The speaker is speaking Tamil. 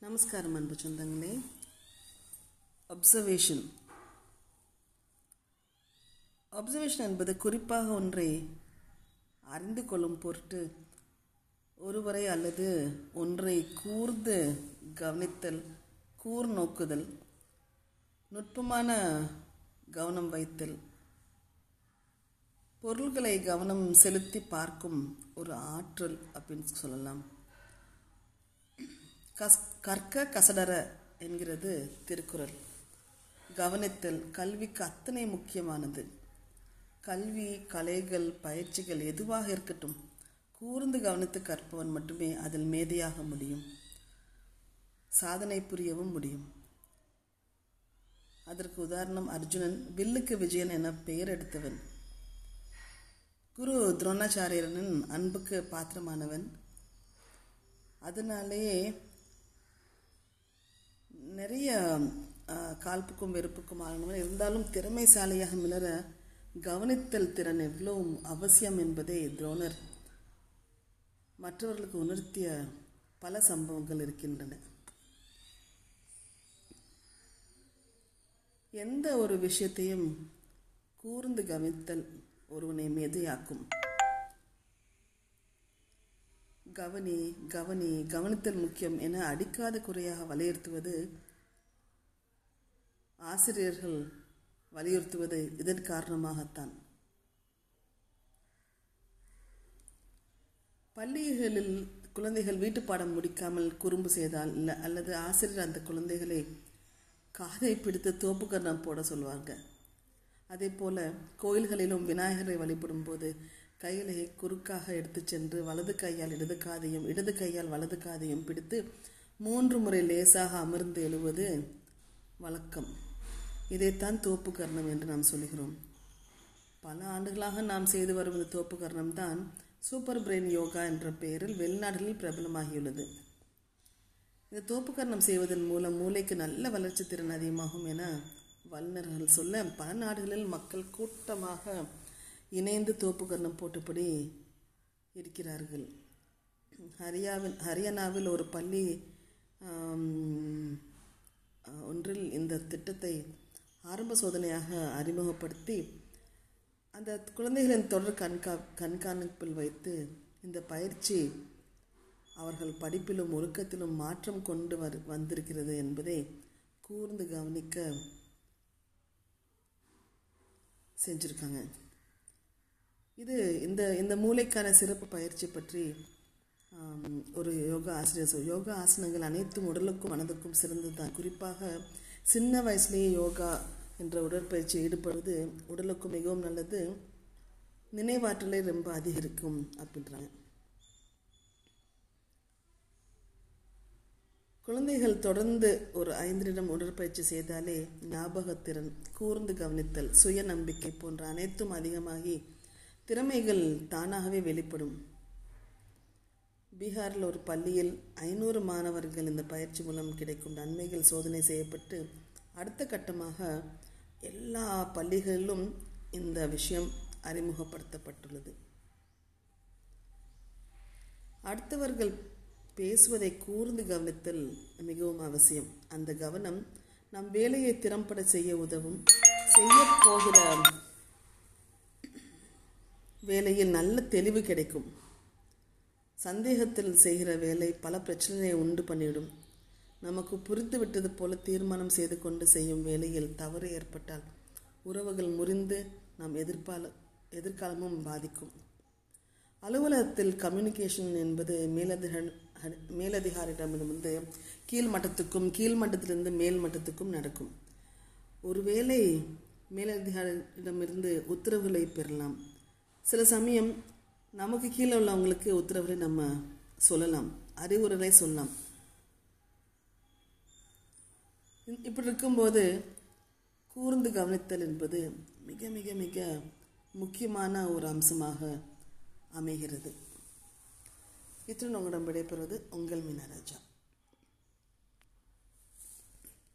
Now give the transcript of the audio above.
நமஸ்காரம் அன்பு சொந்தங்களே. அப்சர்வேஷன் அப்சர்வேஷன் என்பது குறிப்பாக ஒன்றை அறிந்து கொள்ளும் பொருட்டு ஒருவரை அல்லது ஒன்றை கூர்ந்து கவனித்தல் கூர் நோக்குதல் நுட்பமான கவனம் வைத்தல் பொருள்களை கவனம் செலுத்தி பார்க்கும் ஒரு ஆற்றல் அப்படின்னு சொல்லலாம். கஸ் கற்க கசடர என்கிறது திருக்குறள். கவனித்தல் கல்விக்கு அத்தனை முக்கியமானது. கல்வி கலைகள் பயிற்சிகள் எதுவாக இருக்கட்டும் கூர்ந்து கவனித்து கற்பவன் மட்டுமே அதில் மேதையாக முடியும். சாதனை புரியவும் முடியும். அதற்கு உதாரணம் அர்ஜுனன் வில்லுக்கு விஜயன் என பெயர் எடுத்தவன். குரு துரோணாச்சாரியரனின் அன்புக்கு பாத்திரமானவன். அதனாலேயே நிறைய காழ்ப்புக்கும் வெறுப்புக்கும் ஆகணும் இருந்தாலும் திறமைசாலியாக மிளர கவனித்தல் திறன் எவ்வளோ அவசியம் என்பதை துரோணர். மற்றவர்களுக்கு உணர்த்திய பல சம்பவங்கள் இருக்கின்றன. எந்த ஒரு விஷயத்தையும் கூர்ந்து கவனித்தல் ஒருவனை மேதையாக்கும். கவனி கவனி கவனித்தல் முக்கியம் என அடிக்காத குறையாக வலியுறுத்துவது ஆசிரியர்கள் வலியுறுத்துவது இதன் காரணமாகத்தான். பள்ளிகளில் குழந்தைகள் வீட்டு பாடம் முடிக்காமல் குறும்பு செய்தால் இல்லை அல்லது ஆசிரியர் அந்த குழந்தைகளை காதை பிடித்து தோப்புக்கரணம் போட சொல்வாங்க அதே போல கோயில்களிலும் விநாயகரை வழிபடும் போது கைகளை குறுக்காக எடுத்து சென்று வலது கையால் இடது காதையும் இடது கையால் வலது காதையும் பிடித்து மூன்று முறை லேசாக அமர்ந்து எழுவது. வழக்கம். இதைத்தான் தோப்பு கர்ணம் என்று நாம் சொல்கிறோம் பல ஆண்டுகளாக நாம் செய்து வரும் இந்த தோப்பு கர்ணம் தான் சூப்பர் பிரெயின் யோகா என்ற பெயரில் வெளிநாடுகளில் பிரபலமாகியுள்ளது. இந்த தோப்பு கர்ணம் செய்வதன் மூலம் மூளைக்கு நல்ல வளர்ச்சி திறன் அதிகமாகும் என வல்லுநர்கள் சொல்ல பல நாடுகளில் மக்கள் கூட்டமாக இணைந்து தோப்பு கர்ணம் போட்டபடி இருக்கிறார்கள். ஹரியாவில் ஹரியானாவில் ஒரு பள்ளி ஒன்றில் இந்த திட்டத்தை ஆரம்ப சோதனையாக அறிமுகப்படுத்தி அந்த குழந்தைகளின் தொடர் கண்கா கண்காணிப்பில் வைத்து இந்த பயிற்சி அவர்கள் படிப்பிலும் ஒழுக்கத்திலும் மாற்றம் கொண்டு வரு வந்திருக்கிறது என்பதை கூர்ந்து கவனிக்க செஞ்சுருக்காங்க. இது இந்த இந்த மூளைக்கான சிறப்பு பயிற்சி பற்றி ஒரு யோகா ஆசிரியர் சொல் யோகா ஆசனங்கள் அனைத்தும் உடலுக்கும் மனதுக்கும் சிறந்தது தான் குறிப்பாக சின்ன வயசுலேயே யோகா என்ற உடற்பயிற்சி ஈடுபடுவது உடலுக்கும் மிகவும் நல்லது. நினைவாற்றலை ரொம்ப அதிகரிக்கும் அப்படின்றாங்க. குழந்தைகள் தொடர்ந்து ஒரு ஐந்திரிடம் உடற்பயிற்சி செய்தாலே ஞாபகத்திறன் கூர்ந்து கவனித்தல் சுய நம்பிக்கை போன்ற அனைத்தும் அதிகமாகி திறமைகள் தானாகவே வெளிப்படும். பீகாரில் ஒரு பள்ளியில் ஐநூறு மாணவர்கள் இந்த பயிற்சி மூலம் கிடைக்கும் நன்மைகள் சோதனை செய்யப்பட்டு அடுத்த கட்டமாக எல்லா பள்ளிகளிலும் இந்த விஷயம் அறிமுகப்படுத்தப்பட்டுள்ளது. அடுத்தவர்கள் பேசுவதை கூர்ந்து கவனித்தல் மிகவும் அவசியம். அந்த கவனம் நம் வேலையை திறம்பட செய்ய உதவும் செய்ய போகிற வேலையில் நல்ல தெளிவு கிடைக்கும். சந்தேகத்தில் செய்கிற வேலை பல பிரச்சனையை உண்டு பண்ணிவிடும். நமக்கு புரிந்து விட்டது போல தீர்மானம் செய்து கொண்டு செய்யும் வேலையில் தவறு ஏற்பட்டால் உறவுகள் முறிந்து நாம் எதிர்பால எதிர்காலமும் பாதிக்கும். அலுவலகத்தில் கம்யூனிகேஷன் என்பது மேலதிக மேலதிகாரிடமிருந்து கீழ் மட்டத்துக்கும் கீழ் மேல் மட்டத்துக்கும் நடக்கும். ஒருவேளை மேலதிகாரிடமிருந்து உத்தரவுகளை பெறலாம். சில சமயம் நமக்கு கீழே உள்ளவங்களுக்கு உத்தரவுகளை நம்ம சொல்லலாம் அறிவுரைகளை சொல்லலாம். இப்படி இருக்கும்போது கூர்ந்து கவனித்தல் என்பது மிக மிக மிக முக்கியமான ஒரு அம்சமாக அமைகிறது. இத்துடன் உங்களிடம் விடைபெறுவது உங்கள் மீனராஜா.